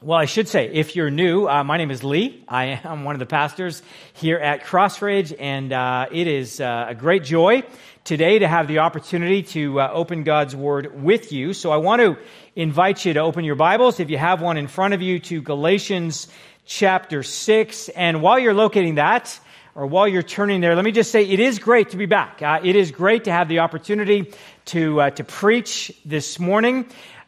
Well, I should say, if you're new, uh, my name is Lee. I am one of the pastors here at Crossridge, and uh, it is uh, a great joy today to have the opportunity to uh, open God's Word with you. So I want to invite you to open your Bibles, if you have one in front of you, to Galatians chapter 6. And while you're locating that, or while you're turning there, let me just say it is great to be back. Uh, it is great to have the opportunity to, uh, to preach this morning.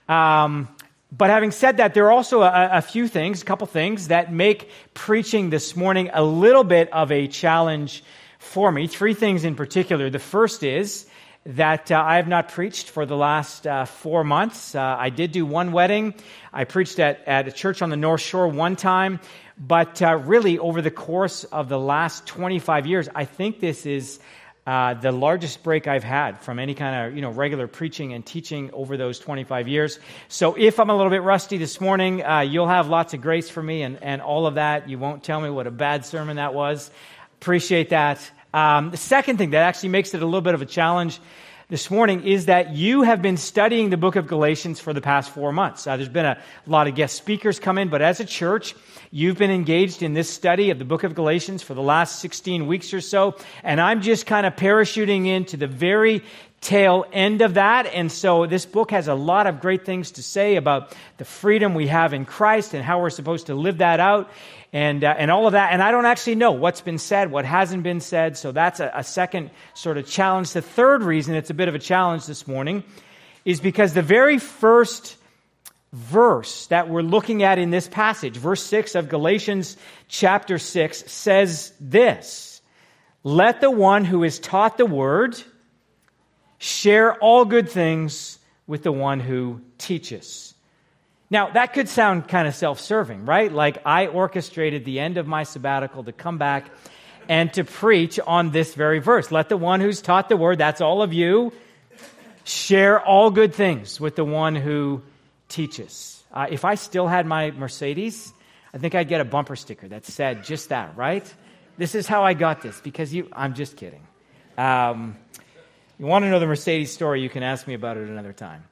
Um, but having said that, there are also a, a, few things, a couple things that make preaching this morning a little bit of a challenge for me. Three things in particular. The first is that uh, I have not preached for the last uh, four months. Uh, I did do one wedding. I preached at, at a church on the North Shore one time. But uh, really, over the course of the last 25 years, I think this is uh, the largest break I've had from any kind of you know regular preaching and teaching over those 25 years. So if I'm a little bit rusty this morning, uh, you'll have lots of grace for me and, and all of that. You won't tell me what a bad sermon that was. Appreciate that. Um, the second thing that actually makes it a little bit of a challenge this morning is that you have been studying the book of Galatians for the past four months. Uh, there's been a lot of guest speakers come in, but as a church, you've been engaged in this study of the book of Galatians for the last 16 weeks or so, and I'm just kind of parachuting into the very tail end of that. And so this book has a lot of great things to say about the freedom we have in Christ and how we're supposed to live that out and, uh, and all of that. And I don't actually know what's been said, what hasn't been said. So that's a, a second sort of challenge. The third reason it's a bit of a challenge this morning is because the very first verse that we're looking at in this passage, verse 6 of Galatians chapter 6, says this Let the one who is taught the word share all good things with the one who teaches. Now, that could sound kind of self serving, right? Like I orchestrated the end of my sabbatical to come back and to preach on this very verse. Let the one who's taught the word, that's all of you, share all good things with the one who teaches. Uh, if I still had my Mercedes, I think I'd get a bumper sticker that said just that, right? This is how I got this because you, I'm just kidding. Um, you want to know the Mercedes story, you can ask me about it another time.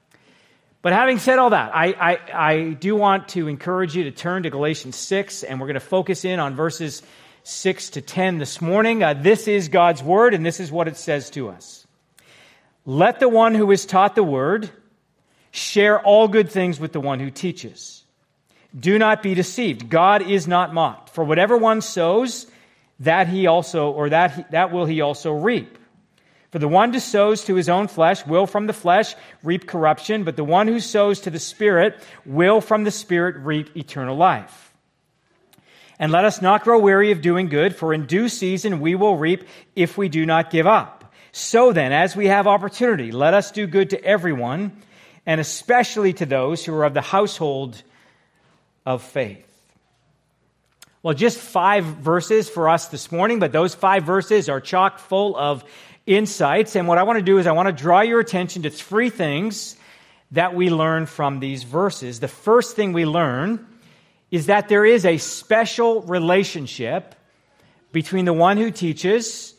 But having said all that, I, I, I, do want to encourage you to turn to Galatians 6, and we're going to focus in on verses 6 to 10 this morning. Uh, this is God's word, and this is what it says to us. Let the one who is taught the word share all good things with the one who teaches. Do not be deceived. God is not mocked. For whatever one sows, that he also, or that, he, that will he also reap. For the one who sows to his own flesh will from the flesh reap corruption, but the one who sows to the Spirit will from the Spirit reap eternal life. And let us not grow weary of doing good, for in due season we will reap if we do not give up. So then, as we have opportunity, let us do good to everyone, and especially to those who are of the household of faith. Well, just five verses for us this morning, but those five verses are chock full of insights. And what I want to do is I want to draw your attention to three things that we learn from these verses. The first thing we learn is that there is a special relationship between the one who teaches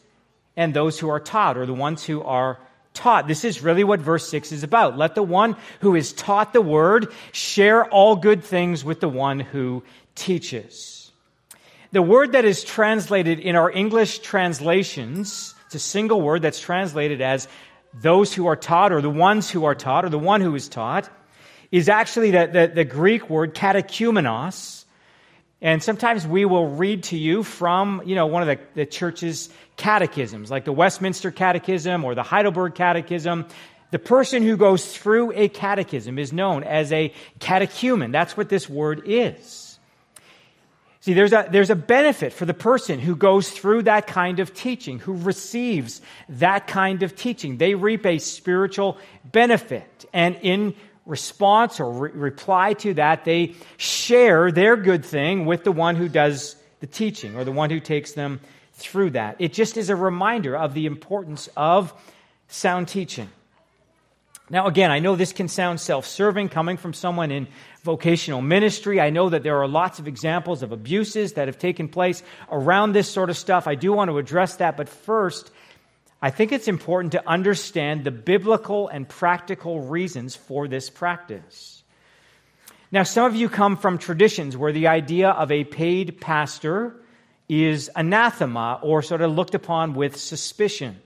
and those who are taught, or the ones who are taught. This is really what verse 6 is about. Let the one who is taught the word share all good things with the one who teaches. The word that is translated in our English translations it's a single word that's translated as those who are taught or the ones who are taught or the one who is taught is actually the, the, the Greek word catechumenos. And sometimes we will read to you from, you know, one of the, the church's catechisms, like the Westminster Catechism or the Heidelberg Catechism. The person who goes through a catechism is known as a catechumen. That's what this word is. See, there's a, there's a benefit for the person who goes through that kind of teaching, who receives that kind of teaching. They reap a spiritual benefit. And in response or re- reply to that, they share their good thing with the one who does the teaching or the one who takes them through that. It just is a reminder of the importance of sound teaching. Now, again, I know this can sound self serving coming from someone in vocational ministry. I know that there are lots of examples of abuses that have taken place around this sort of stuff. I do want to address that. But first, I think it's important to understand the biblical and practical reasons for this practice. Now, some of you come from traditions where the idea of a paid pastor is anathema or sort of looked upon with suspicion.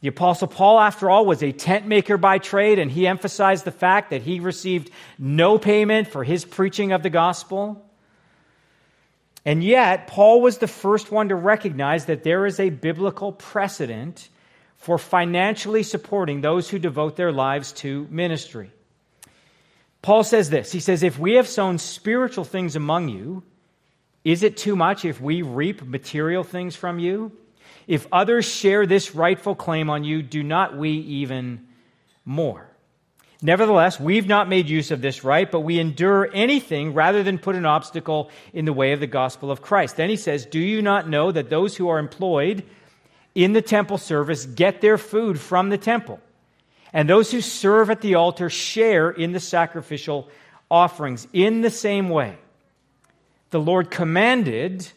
The Apostle Paul, after all, was a tent maker by trade, and he emphasized the fact that he received no payment for his preaching of the gospel. And yet, Paul was the first one to recognize that there is a biblical precedent for financially supporting those who devote their lives to ministry. Paul says this He says, If we have sown spiritual things among you, is it too much if we reap material things from you? If others share this rightful claim on you, do not we even more? Nevertheless, we've not made use of this right, but we endure anything rather than put an obstacle in the way of the gospel of Christ. Then he says, Do you not know that those who are employed in the temple service get their food from the temple? And those who serve at the altar share in the sacrificial offerings. In the same way, the Lord commanded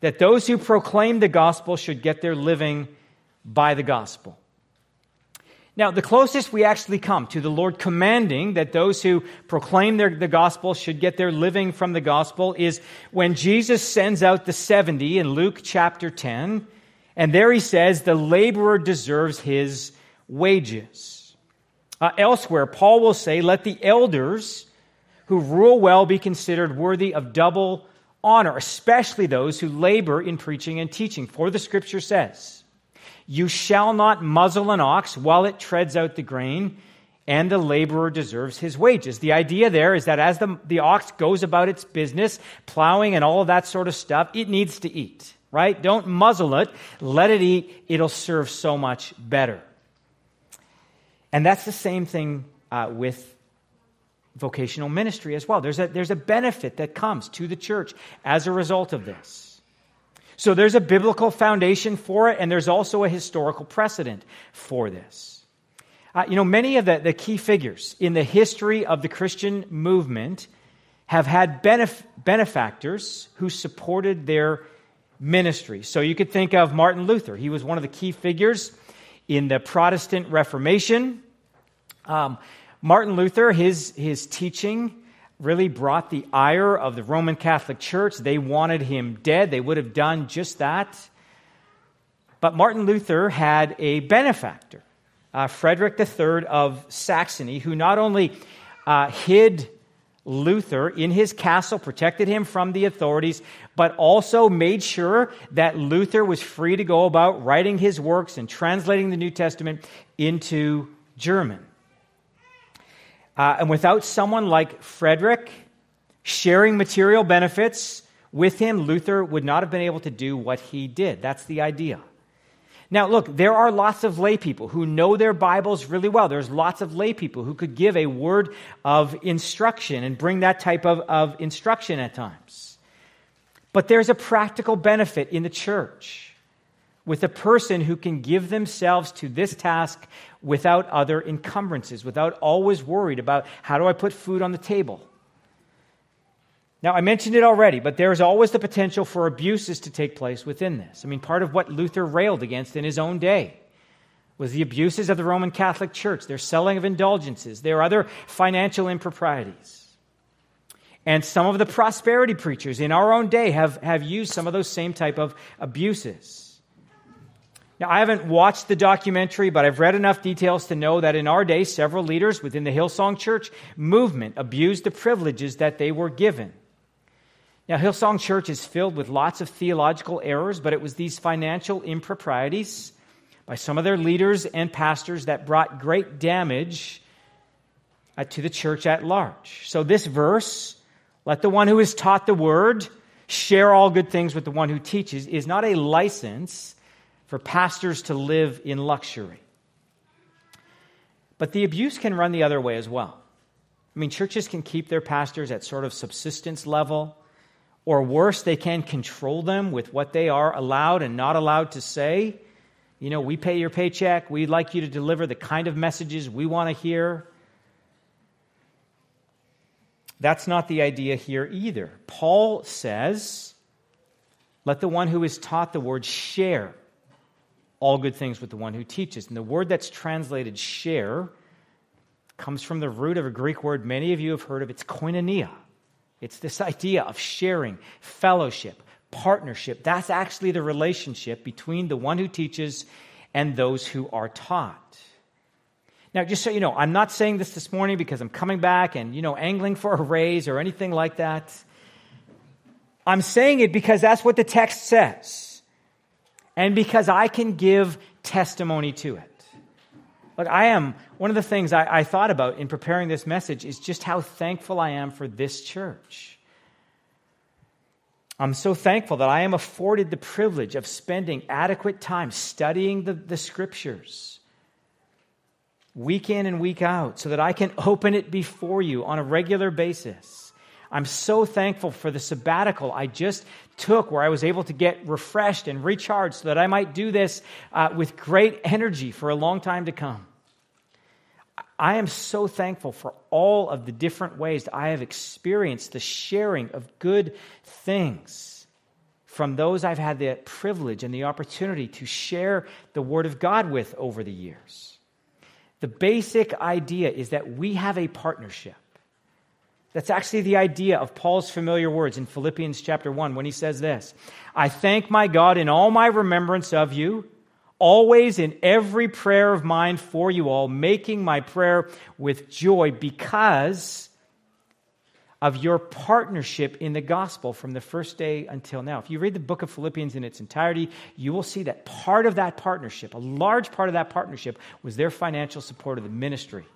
that those who proclaim the gospel should get their living by the gospel. Now, the closest we actually come to the Lord commanding that those who proclaim their, the gospel should get their living from the gospel is when Jesus sends out the 70 in Luke chapter 10. And there he says, the laborer deserves his wages. Uh, elsewhere, Paul will say, let the elders who rule well be considered worthy of double honor, especially those who labor in preaching and teaching. For the scripture says, You shall not muzzle an ox while it treads out the grain, and the laborer deserves his wages. The idea there is that as the, the ox goes about its business, plowing and all of that sort of stuff, it needs to eat, right? Don't muzzle it, let it eat. It'll serve so much better. And that's the same thing uh, with vocational ministry as well. There's a, there's a benefit that comes to the church as a result of this. So there's a biblical foundation for it, and there's also a historical precedent for this. Uh, you know, many of the, the key figures in the history of the Christian movement have had benef- benefactors who supported their ministry. So you could think of Martin Luther. He was one of the key figures in the Protestant Reformation. Um, Martin Luther, his, his teaching really brought the ire of the Roman Catholic Church. They wanted him dead. They would have done just that. But Martin Luther had a benefactor, uh, Frederick III of Saxony, who not only uh, hid Luther in his castle, protected him from the authorities, but also made sure that Luther was free to go about writing his works and translating the New Testament into German. Uh, and without someone like Frederick sharing material benefits with him, Luther would not have been able to do what he did. That's the idea. Now, look, there are lots of lay people who know their Bibles really well. There's lots of lay people who could give a word of instruction and bring that type of, of instruction at times. But there's a practical benefit in the church with a person who can give themselves to this task without other encumbrances, without always worried about how do I put food on the table. Now, I mentioned it already, but there's always the potential for abuses to take place within this. I mean, part of what Luther railed against in his own day was the abuses of the Roman Catholic Church, their selling of indulgences, their other financial improprieties. And some of the prosperity preachers in our own day have, have used some of those same type of abuses. Now, I haven't watched the documentary, but I've read enough details to know that in our day, several leaders within the Hillsong Church movement abused the privileges that they were given. Now, Hillsong Church is filled with lots of theological errors, but it was these financial improprieties by some of their leaders and pastors that brought great damage uh, to the church at large. So, this verse, let the one who is taught the word share all good things with the one who teaches, is not a license for pastors to live in luxury. But the abuse can run the other way as well. I mean, churches can keep their pastors at sort of subsistence level, or worse, they can control them with what they are allowed and not allowed to say. You know, we pay your paycheck, we'd like you to deliver the kind of messages we want to hear. That's not the idea here either. Paul says, let the one who is taught the word share all good things with the one who teaches. And the word that's translated share comes from the root of a Greek word many of you have heard of. It's koinonia. It's this idea of sharing, fellowship, partnership. That's actually the relationship between the one who teaches and those who are taught. Now, just so you know, I'm not saying this this morning because I'm coming back and, you know, angling for a raise or anything like that. I'm saying it because that's what the text says. And because I can give testimony to it. Look, I am, one of the things I, I thought about in preparing this message is just how thankful I am for this church. I'm so thankful that I am afforded the privilege of spending adequate time studying the, the scriptures week in and week out so that I can open it before you on a regular basis. I'm so thankful for the sabbatical I just took where I was able to get refreshed and recharged so that I might do this uh, with great energy for a long time to come. I am so thankful for all of the different ways that I have experienced the sharing of good things from those I've had the privilege and the opportunity to share the Word of God with over the years. The basic idea is that we have a partnership. That's actually the idea of Paul's familiar words in Philippians chapter 1 when he says this I thank my God in all my remembrance of you always in every prayer of mine for you all, making my prayer with joy because of your partnership in the gospel from the first day until now. If you read the book of Philippians in its entirety, you will see that part of that partnership, a large part of that partnership, was their financial support of the ministry.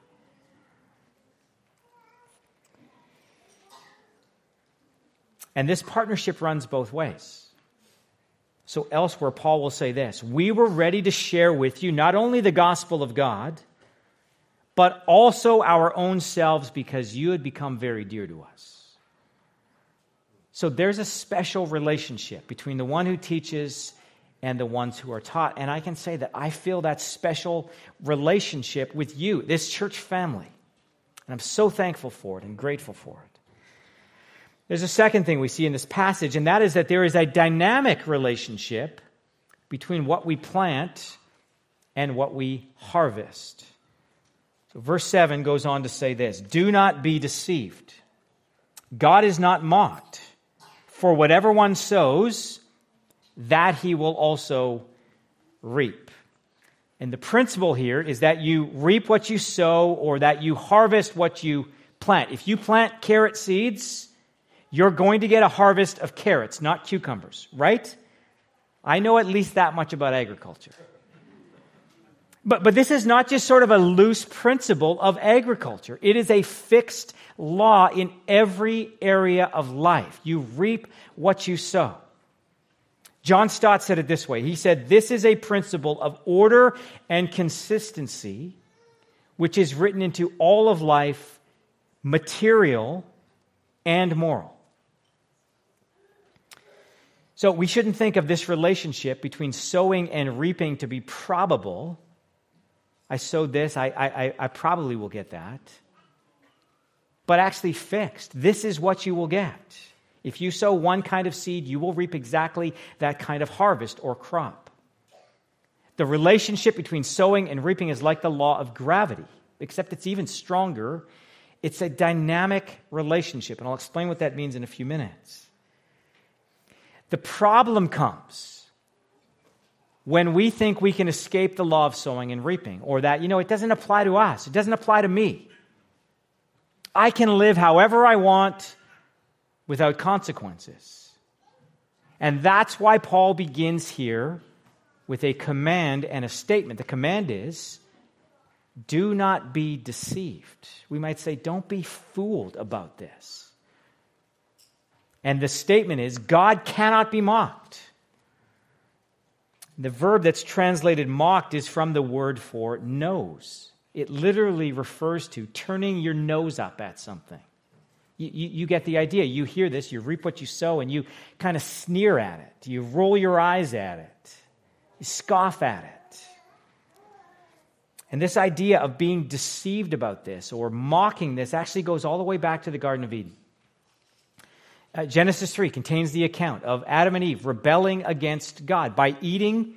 And this partnership runs both ways. So, elsewhere, Paul will say this We were ready to share with you not only the gospel of God, but also our own selves because you had become very dear to us. So, there's a special relationship between the one who teaches and the ones who are taught. And I can say that I feel that special relationship with you, this church family. And I'm so thankful for it and grateful for it. There's a second thing we see in this passage, and that is that there is a dynamic relationship between what we plant and what we harvest. So, verse 7 goes on to say this Do not be deceived. God is not mocked. For whatever one sows, that he will also reap. And the principle here is that you reap what you sow or that you harvest what you plant. If you plant carrot seeds, you're going to get a harvest of carrots, not cucumbers, right? I know at least that much about agriculture. But, but this is not just sort of a loose principle of agriculture. It is a fixed law in every area of life. You reap what you sow. John Stott said it this way He said, This is a principle of order and consistency, which is written into all of life, material and moral. So we shouldn't think of this relationship between sowing and reaping to be probable. I sowed this, I, I, I probably will get that. But actually fixed. This is what you will get. If you sow one kind of seed, you will reap exactly that kind of harvest or crop. The relationship between sowing and reaping is like the law of gravity, except it's even stronger. It's a dynamic relationship, and I'll explain what that means in a few minutes. The problem comes when we think we can escape the law of sowing and reaping, or that, you know, it doesn't apply to us, it doesn't apply to me. I can live however I want without consequences. And that's why Paul begins here with a command and a statement. The command is do not be deceived. We might say, don't be fooled about this. And the statement is God cannot be mocked. The verb that's translated mocked is from the word for nose. It literally refers to turning your nose up at something. You, you, you, get the idea. You hear this, you reap what you sow, and you kind of sneer at it. You roll your eyes at it. You scoff at it. And this idea of being deceived about this or mocking this actually goes all the way back to the Garden of Eden. Uh, Genesis 3 contains the account of Adam and Eve rebelling against God by eating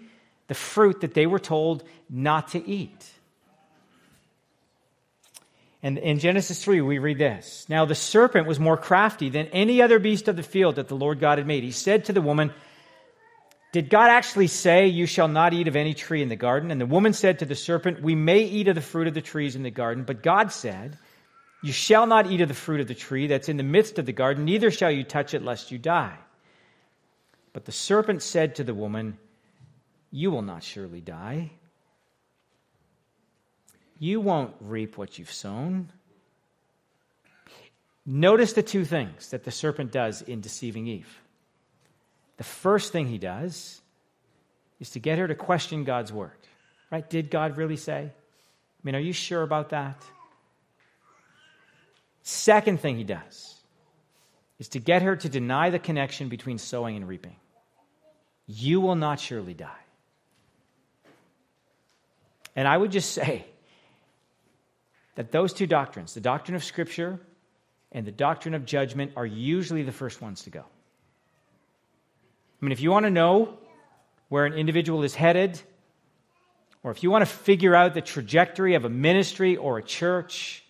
the fruit that they were told not to eat. And in Genesis 3, we read this Now the serpent was more crafty than any other beast of the field that the Lord God had made. He said to the woman, Did God actually say, You shall not eat of any tree in the garden? And the woman said to the serpent, We may eat of the fruit of the trees in the garden, but God said, You shall not eat of the fruit of the tree that's in the midst of the garden, neither shall you touch it, lest you die. But the serpent said to the woman, You will not surely die. You won't reap what you've sown. Notice the two things that the serpent does in deceiving Eve. The first thing he does is to get her to question God's word. Right? Did God really say? I mean, are you sure about that? Second thing he does is to get her to deny the connection between sowing and reaping. You will not surely die. And I would just say, that those two doctrines, the doctrine of Scripture and the doctrine of judgment, are usually the first ones to go. I mean, if you want to know where an individual is headed, or if you want to figure out the trajectory of a ministry or a church,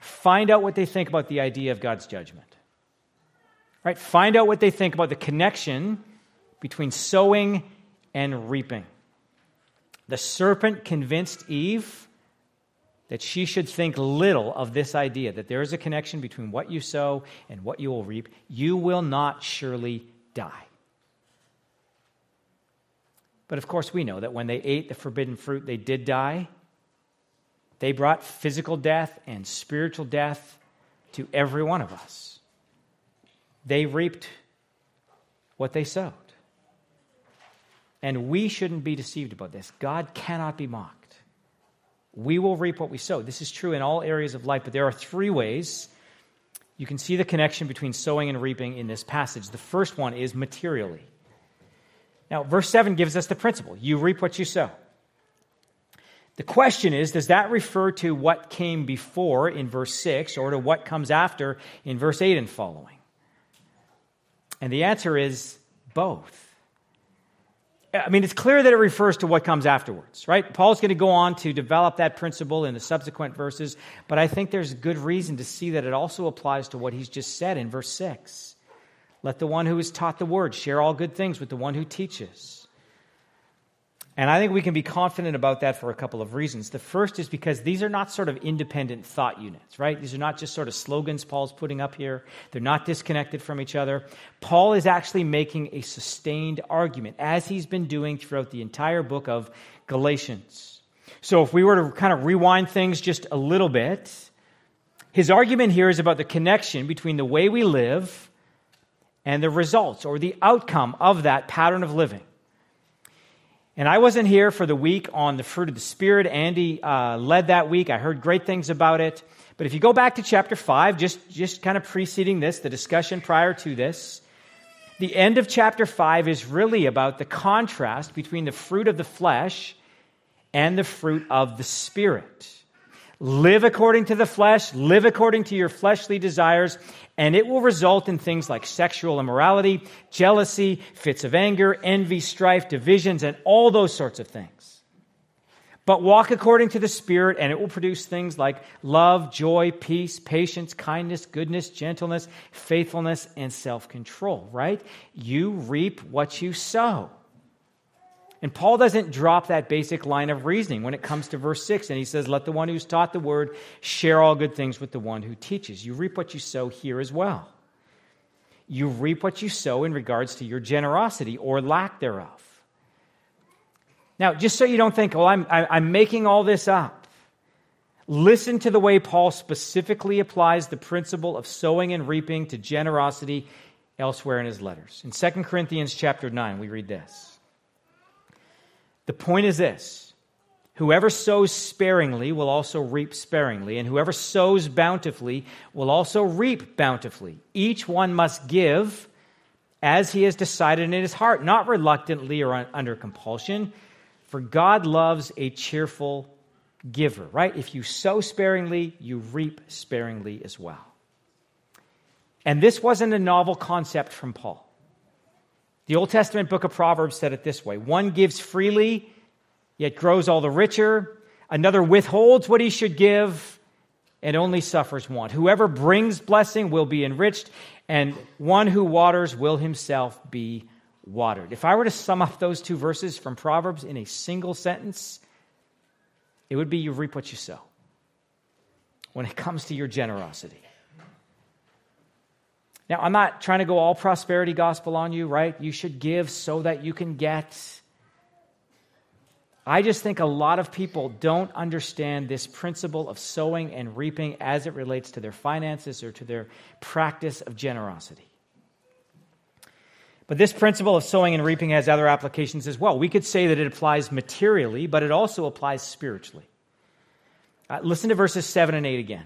find out what they think about the idea of God's judgment. Right? Find out what they think about the connection between sowing and reaping. The serpent convinced Eve that she should think little of this idea that there is a connection between what you sow and what you will reap. You will not surely die. But of course, we know that when they ate the forbidden fruit, they did die. They brought physical death and spiritual death to every one of us. They reaped what they sowed. And we shouldn't be deceived about this. God cannot be mocked we will reap what we sow. This is true in all areas of life, but there are three ways you can see the connection between sowing and reaping in this passage. The first one is materially. Now, verse 7 gives us the principle you reap what you sow. The question is does that refer to what came before in verse 6 or to what comes after in verse 8 and following? And the answer is both. I mean, it's clear that it refers to what comes afterwards, right? Paul's going to go on to develop that principle in the subsequent verses, but I think there's good reason to see that it also applies to what he's just said in verse 6. Let the one who is taught the word share all good things with the one who teaches. And I think we can be confident about that for a couple of reasons. The first is because these are not sort of independent thought units, right? These are not just sort of slogans Paul's putting up here. They're not disconnected from each other. Paul is actually making a sustained argument, as he's been doing throughout the entire book of Galatians. So if we were to kind of rewind things just a little bit, his argument here is about the connection between the way we live and the results or the outcome of that pattern of living. And I wasn't here for the week on the fruit of the Spirit. Andy uh, led that week. I heard great things about it. But if you go back to chapter 5, just, just kind of preceding this, the discussion prior to this, the end of chapter 5 is really about the contrast between the fruit of the flesh and the fruit of the Spirit. Live according to the flesh, live according to your fleshly desires, and it will result in things like sexual immorality, jealousy, fits of anger, envy, strife, divisions, and all those sorts of things. But walk according to the Spirit, and it will produce things like love, joy, peace, patience, kindness, goodness, gentleness, faithfulness, and self control, right? You reap what you sow. And Paul doesn't drop that basic line of reasoning when it comes to verse 6. And he says, Let the one who's taught the word share all good things with the one who teaches. You reap what you sow here as well. You reap what you sow in regards to your generosity or lack thereof. Now, just so you don't think, well, I'm, I'm making all this up, listen to the way Paul specifically applies the principle of sowing and reaping to generosity elsewhere in his letters. In 2 Corinthians chapter 9, we read this. The point is this whoever sows sparingly will also reap sparingly, and whoever sows bountifully will also reap bountifully. Each one must give as he has decided in his heart, not reluctantly or under compulsion, for God loves a cheerful giver, right? If you sow sparingly, you reap sparingly as well. And this wasn't a novel concept from Paul. The Old Testament book of Proverbs said it this way One gives freely, yet grows all the richer. Another withholds what he should give, and only suffers want. Whoever brings blessing will be enriched, and one who waters will himself be watered. If I were to sum up those two verses from Proverbs in a single sentence, it would be you reap what you sow when it comes to your generosity. Now, I'm not trying to go all prosperity gospel on you, right? You should give so that you can get. I just think a lot of people don't understand this principle of sowing and reaping as it relates to their finances or to their practice of generosity. But this principle of sowing and reaping has other applications as well. We could say that it applies materially, but it also applies spiritually. Uh, listen to verses 7 and 8 again.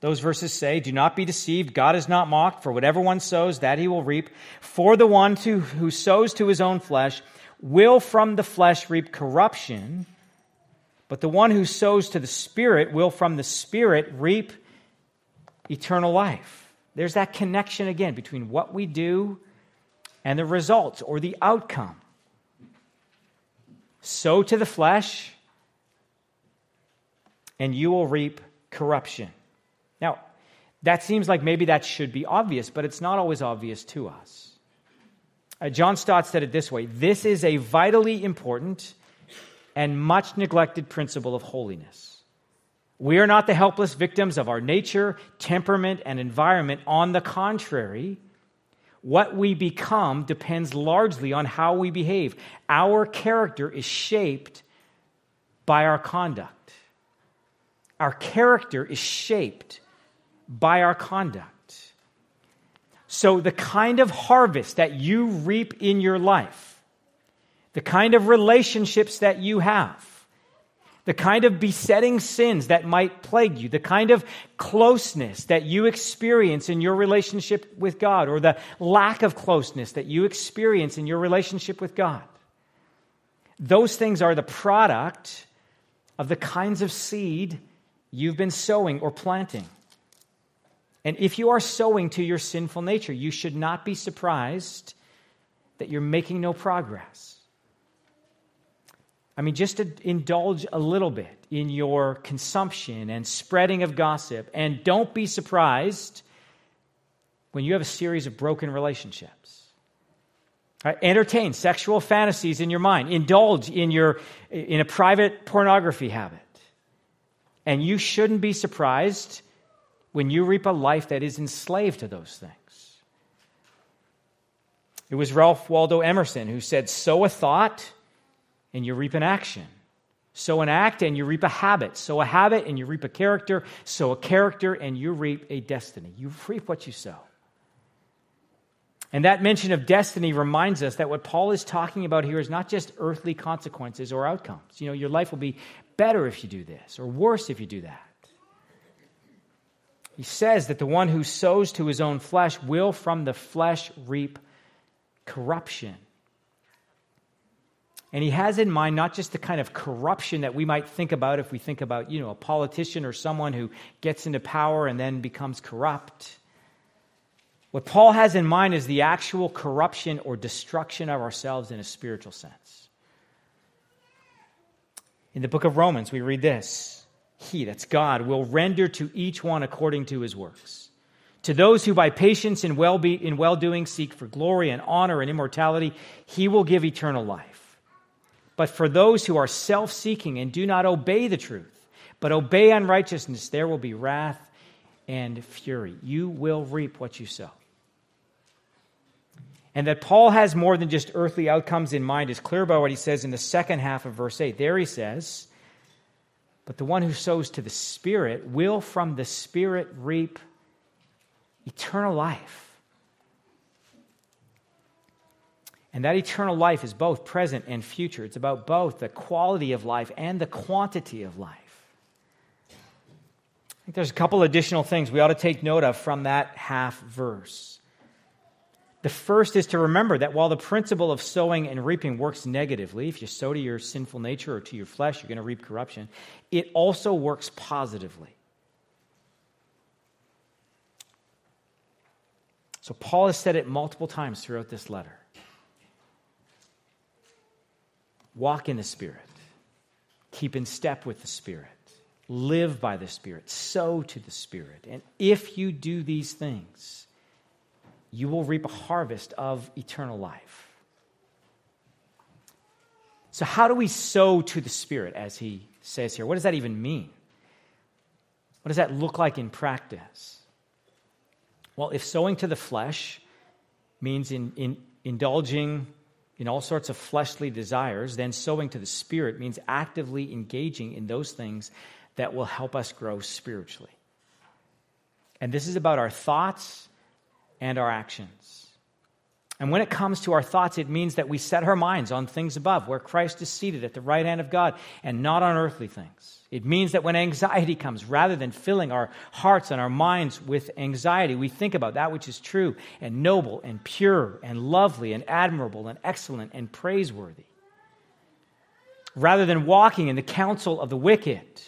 Those verses say, Do not be deceived. God is not mocked, for whatever one sows, that he will reap. For the one to, who sows to his own flesh will from the flesh reap corruption, but the one who sows to the Spirit will from the Spirit reap eternal life. There's that connection again between what we do and the results or the outcome. Sow to the flesh, and you will reap corruption. That seems like maybe that should be obvious, but it's not always obvious to us. Uh, John Stott said it this way This is a vitally important and much neglected principle of holiness. We are not the helpless victims of our nature, temperament, and environment. On the contrary, what we become depends largely on how we behave. Our character is shaped by our conduct. Our character is shaped by our conduct. So, the kind of harvest that you reap in your life, the kind of relationships that you have, the kind of besetting sins that might plague you, the kind of closeness that you experience in your relationship with God, or the lack of closeness that you experience in your relationship with God. Those things are the product of the kinds of seed you've been sowing or planting. And if you are sowing to your sinful nature, you should not be surprised that you're making no progress. I mean, just to indulge a little bit in your consumption and spreading of gossip, and don't be surprised when you have a series of broken relationships. Right? Entertain sexual fantasies in your mind. Indulge in, your, in a private pornography habit. And you shouldn't be surprised when you reap a life that is enslaved to those things. It was Ralph Waldo Emerson who said, Sow a thought and you reap an action. Sow an act and you reap a habit. Sow a habit and you reap a character. Sow a character and you reap a destiny. You reap what you sow. And that mention of destiny reminds us that what Paul is talking about here is not just earthly consequences or outcomes. You know, your life will be better if you do this, or worse if you do that. He says that the one who sows to his own flesh will from the flesh reap corruption. And he has in mind not just the kind of corruption that we might think about if we think about, you know, a politician or someone who gets into power and then becomes corrupt. What Paul has in mind is the actual corruption or destruction of ourselves in a spiritual sense. In the book of Romans, we read this He, that's God, will render to each one according to his works. To those who by patience and well in well doing seek for glory and honor and immortality, he will give eternal life. But for those who are self seeking and do not obey the truth, but obey unrighteousness, there will be wrath and fury. You will reap what you sow. And that Paul has more than just earthly outcomes in mind is clear by what he says in the second half of verse 8. There he says, But the one who sows to the Spirit will from the Spirit reap eternal life. And that eternal life is both present and future. It's about both the quality of life and the quantity of life. I think there's a couple additional things we ought to take note of from that half verse. The first is to remember that while the principle of sowing and reaping works negatively, if you sow to your sinful nature or to your flesh, you're going to reap corruption, it also works positively. So, Paul has said it multiple times throughout this letter. Walk in the Spirit, keep in step with the Spirit, live by the Spirit, sow to the Spirit. And if you do these things, you will reap a harvest of eternal life. So, how do we sow to the Spirit, as he says here? What does that even mean? What does that look like in practice? Well, if sowing to the flesh means in, in indulging in all sorts of fleshly desires, then sowing to the Spirit means actively engaging in those things that will help us grow spiritually. And this is about our thoughts and our actions. And when it comes to our thoughts, it means that we set our minds on things above, where Christ is seated at the right hand of God, and not on earthly things. It means that when anxiety comes, rather than filling our hearts and our minds with anxiety, we think about that which is true and noble and pure and lovely and admirable and excellent and praiseworthy. Rather than walking in the counsel of the wicked,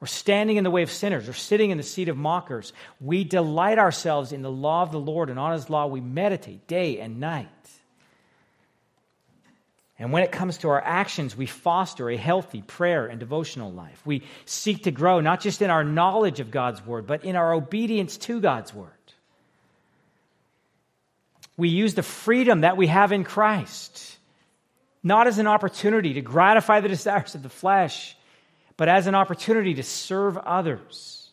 or standing in the way of sinners, or sitting in the seat of mockers. We delight ourselves in the law of the Lord, and on his law we meditate day and night. And when it comes to our actions, we foster a healthy prayer and devotional life. We seek to grow not just in our knowledge of God's word, but in our obedience to God's word. We use the freedom that we have in Christ, not as an opportunity to gratify the desires of the flesh but as an opportunity to serve others.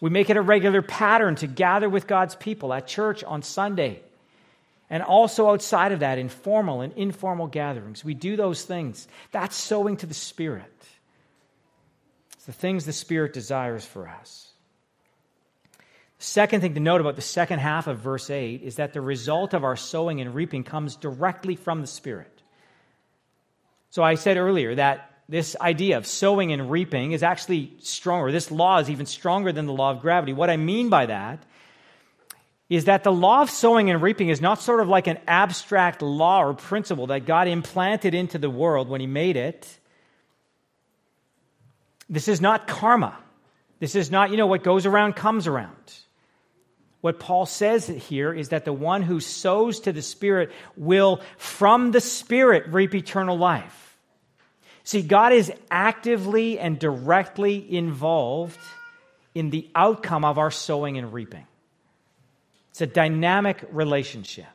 We make it a regular pattern to gather with God's people at church on Sunday and also outside of that in formal and informal gatherings. We do those things. That's sowing to the Spirit. It's the things the Spirit desires for us. Second thing to note about the second half of verse 8 is that the result of our sowing and reaping comes directly from the Spirit. So I said earlier that this idea of sowing and reaping is actually stronger. This law is even stronger than the law of gravity. What I mean by that is that the law of sowing and reaping is not sort of like an abstract law or principle that God implanted into the world when He made it. This is not karma. This is not, you know, what goes around comes around. What Paul says here is that the one who sows to the Spirit will, from the Spirit, reap eternal life. See, God is actively and directly involved in the outcome of our sowing and reaping. It's a dynamic relationship.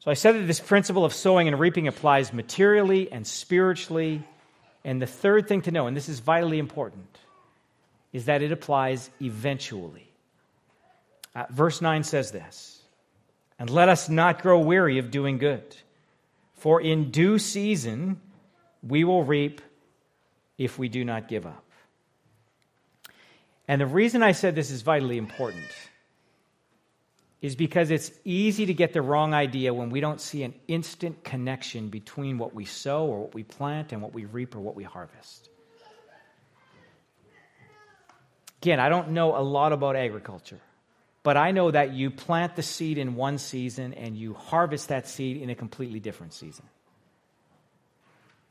So I said that this principle of sowing and reaping applies materially and spiritually. And the third thing to know, and this is vitally important, is that it applies eventually. Uh, verse 9 says this And let us not grow weary of doing good. For in due season we will reap if we do not give up. And the reason I said this is vitally important is because it's easy to get the wrong idea when we don't see an instant connection between what we sow or what we plant and what we reap or what we harvest. Again, I don't know a lot about agriculture. But I know that you plant the seed in one season and you harvest that seed in a completely different season.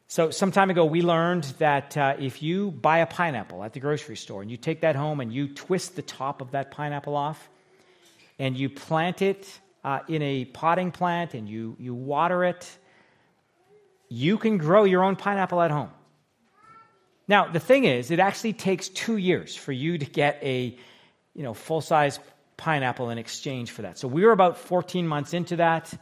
So, some time ago, we learned that uh, if you buy a pineapple at the grocery store and you take that home and you twist the top of that pineapple off and you plant it uh, in a potting plant and you, you water it, you can grow your own pineapple at home. Now, the thing is, it actually takes two years for you to get a you know, full size pineapple in exchange for that. So we were about 14 months into that.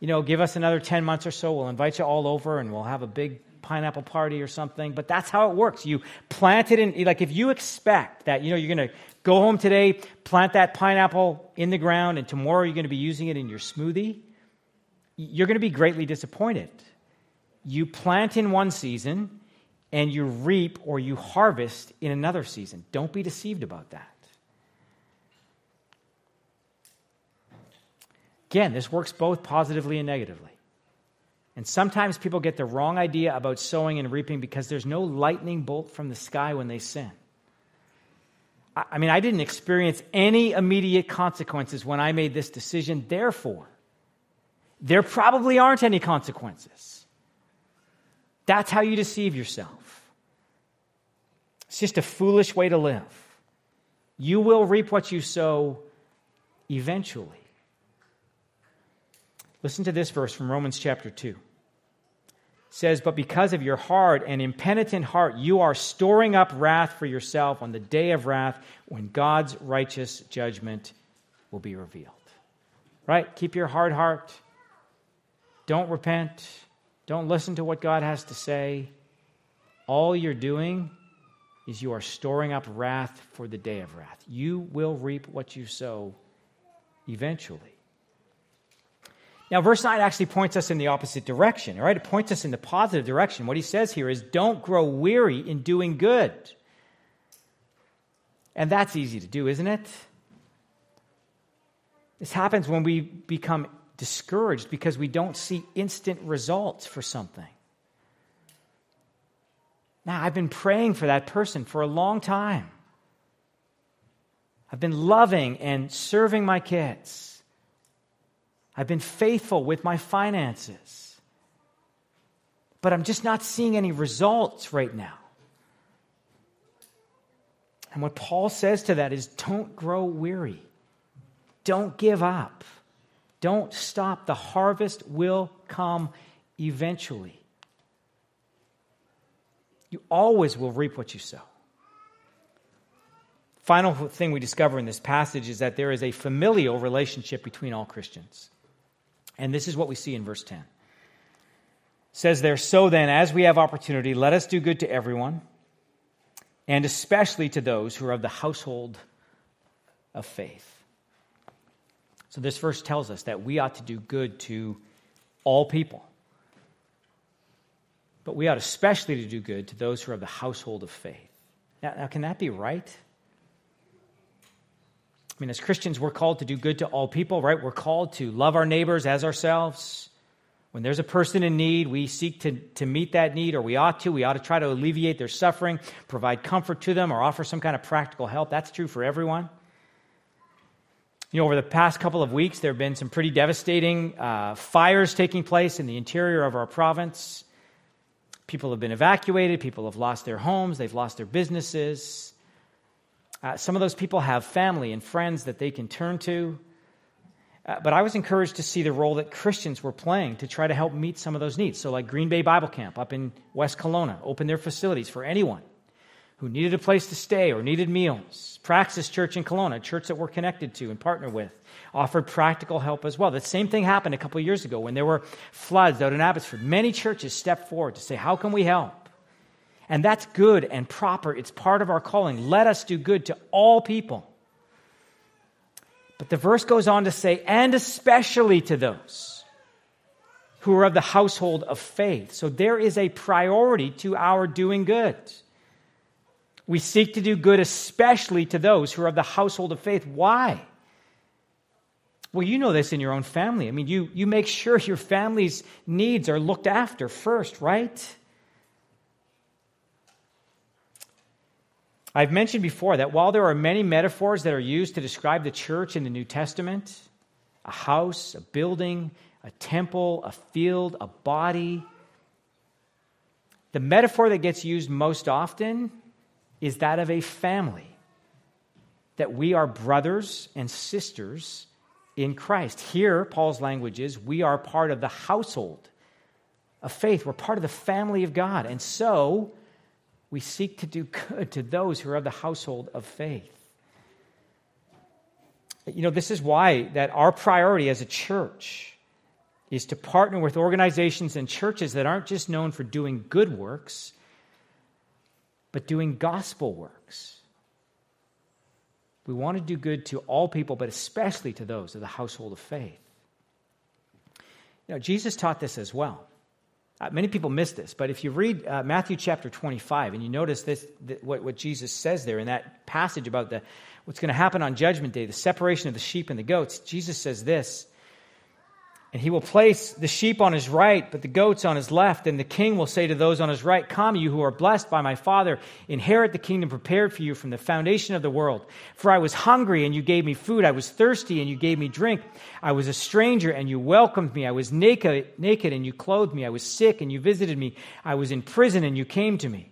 You know, give us another 10 months or so. We'll invite you all over and we'll have a big pineapple party or something. But that's how it works. You plant it in, like, if you expect that, you know, you're going to go home today, plant that pineapple in the ground, and tomorrow you're going to be using it in your smoothie, you're going to be greatly disappointed. You plant in one season and you reap or you harvest in another season. Don't be deceived about that. Again, this works both positively and negatively. And sometimes people get the wrong idea about sowing and reaping because there's no lightning bolt from the sky when they sin. I mean, I didn't experience any immediate consequences when I made this decision. Therefore, there probably aren't any consequences. That's how you deceive yourself. It's just a foolish way to live. You will reap what you sow eventually. Listen to this verse from Romans chapter 2. It says, But because of your hard and impenitent heart, you are storing up wrath for yourself on the day of wrath when God's righteous judgment will be revealed. Right? Keep your hard heart. Don't repent. Don't listen to what God has to say. All you're doing is you are storing up wrath for the day of wrath. You will reap what you sow eventually. Now, verse 9 actually points us in the opposite direction, all right? It points us in the positive direction. What he says here is don't grow weary in doing good. And that's easy to do, isn't it? This happens when we become discouraged because we don't see instant results for something. Now, I've been praying for that person for a long time. I've been loving and serving my kids. I've been faithful with my finances. But I'm just not seeing any results right now. And what Paul says to that is don't grow weary, don't give up, don't stop. The harvest will come eventually. You always will reap what you sow. Final thing we discover in this passage is that there is a familial relationship between all Christians. And this is what we see in verse 10. It says there, So then, as we have opportunity, let us do good to everyone, and especially to those who are of the household of faith. So this verse tells us that we ought to do good to all people. But we ought especially to do good to those who are of the household of faith. Now, now can that be right? I mean, as Christians, we're called to do good to all people, right? We're called to love our neighbors as ourselves. When there's a person in need, we seek to, to meet that need, or we ought to. We ought to try to alleviate their suffering, provide comfort to them, or offer some kind of practical help. That's true for everyone. You know, over the past couple of weeks, there have been some pretty devastating uh, fires taking place in the interior of our province. People have been evacuated, people have lost their homes, they've lost their businesses. Uh, some of those people have family and friends that they can turn to. Uh, but I was encouraged to see the role that Christians were playing to try to help meet some of those needs. So, like Green Bay Bible Camp up in West Kelowna, opened their facilities for anyone who needed a place to stay or needed meals. Praxis Church in Kelowna, a church that we're connected to and partner with, offered practical help as well. The same thing happened a couple years ago when there were floods out in Abbotsford. Many churches stepped forward to say, How can we help? And that's good and proper. It's part of our calling. Let us do good to all people. But the verse goes on to say, and especially to those who are of the household of faith. So there is a priority to our doing good. We seek to do good, especially to those who are of the household of faith. Why? Well, you know this in your own family. I mean, you, you make sure your family's needs are looked after first, right? I've mentioned before that while there are many metaphors that are used to describe the church in the New Testament a house, a building, a temple, a field, a body the metaphor that gets used most often is that of a family. That we are brothers and sisters in Christ. Here, Paul's language is we are part of the household of faith. We're part of the family of God. And so, we seek to do good to those who are of the household of faith. You know, this is why that our priority as a church is to partner with organizations and churches that aren't just known for doing good works, but doing gospel works. We want to do good to all people, but especially to those of the household of faith. You know, Jesus taught this as well. Uh, many people miss this, but if you read uh, Matthew chapter 25 and you notice this, what, what Jesus says there in that passage about the, what's going to happen on Judgment Day, the separation of the sheep and the goats, Jesus says this and he will place the sheep on his right, but the goats on his left. And the king will say to those on his right, Come, you who are blessed by my Father, inherit the kingdom prepared for you from the foundation of the world. For I was hungry, and you gave me food. I was thirsty, and you gave me drink. I was a stranger, and you welcomed me. I was naked, naked and you clothed me. I was sick, and you visited me. I was in prison, and you came to me.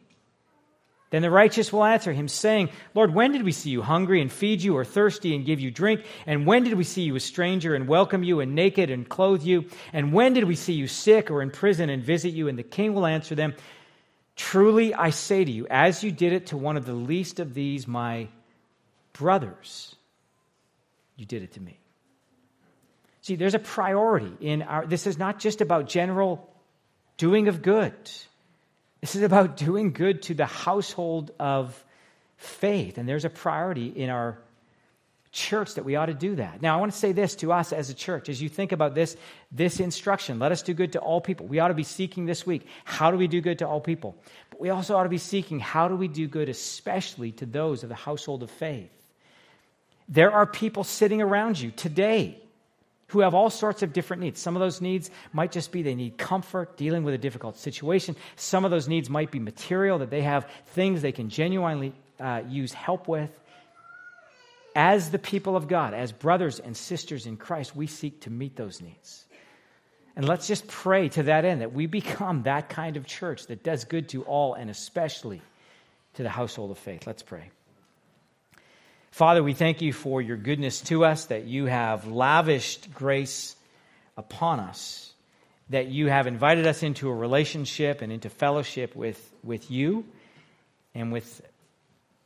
Then the righteous will answer him, saying, Lord, when did we see you hungry and feed you, or thirsty and give you drink? And when did we see you a stranger and welcome you, and naked and clothe you? And when did we see you sick or in prison and visit you? And the king will answer them, Truly I say to you, as you did it to one of the least of these, my brothers, you did it to me. See, there's a priority in our, this is not just about general doing of good. This is about doing good to the household of faith. And there's a priority in our church that we ought to do that. Now, I want to say this to us as a church. As you think about this, this instruction, let us do good to all people. We ought to be seeking this week, how do we do good to all people? But we also ought to be seeking, how do we do good, especially to those of the household of faith? There are people sitting around you today who have all sorts of different needs. Some of those needs might just be they need comfort dealing with a difficult situation. Some of those needs might be material, that they have things they can genuinely uh, use help with. As the people of God, as brothers and sisters in Christ, we seek to meet those needs. And let's just pray to that end that we become that kind of church that does good to all and especially to the household of faith. Let's pray. Father, we thank you for your goodness to us, that you have lavished grace upon us, that you have invited us into a relationship and into fellowship with, with you and with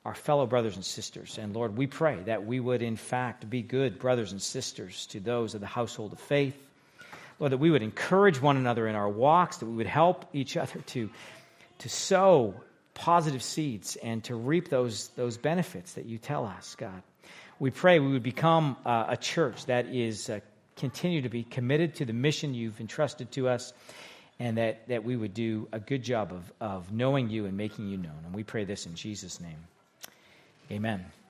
our fellow brothers and sisters. And Lord, we pray that we would, in fact, be good brothers and sisters to those of the household of faith. Lord, that we would encourage one another in our walks, that we would help each other to, to sow positive seeds and to reap those, those benefits that you tell us, God. We pray we would become uh, a church that is uh, continue to be committed to the mission you've entrusted to us and that, that we would do a good job of, of knowing you and making you known. And we pray this in Jesus' name. Amen.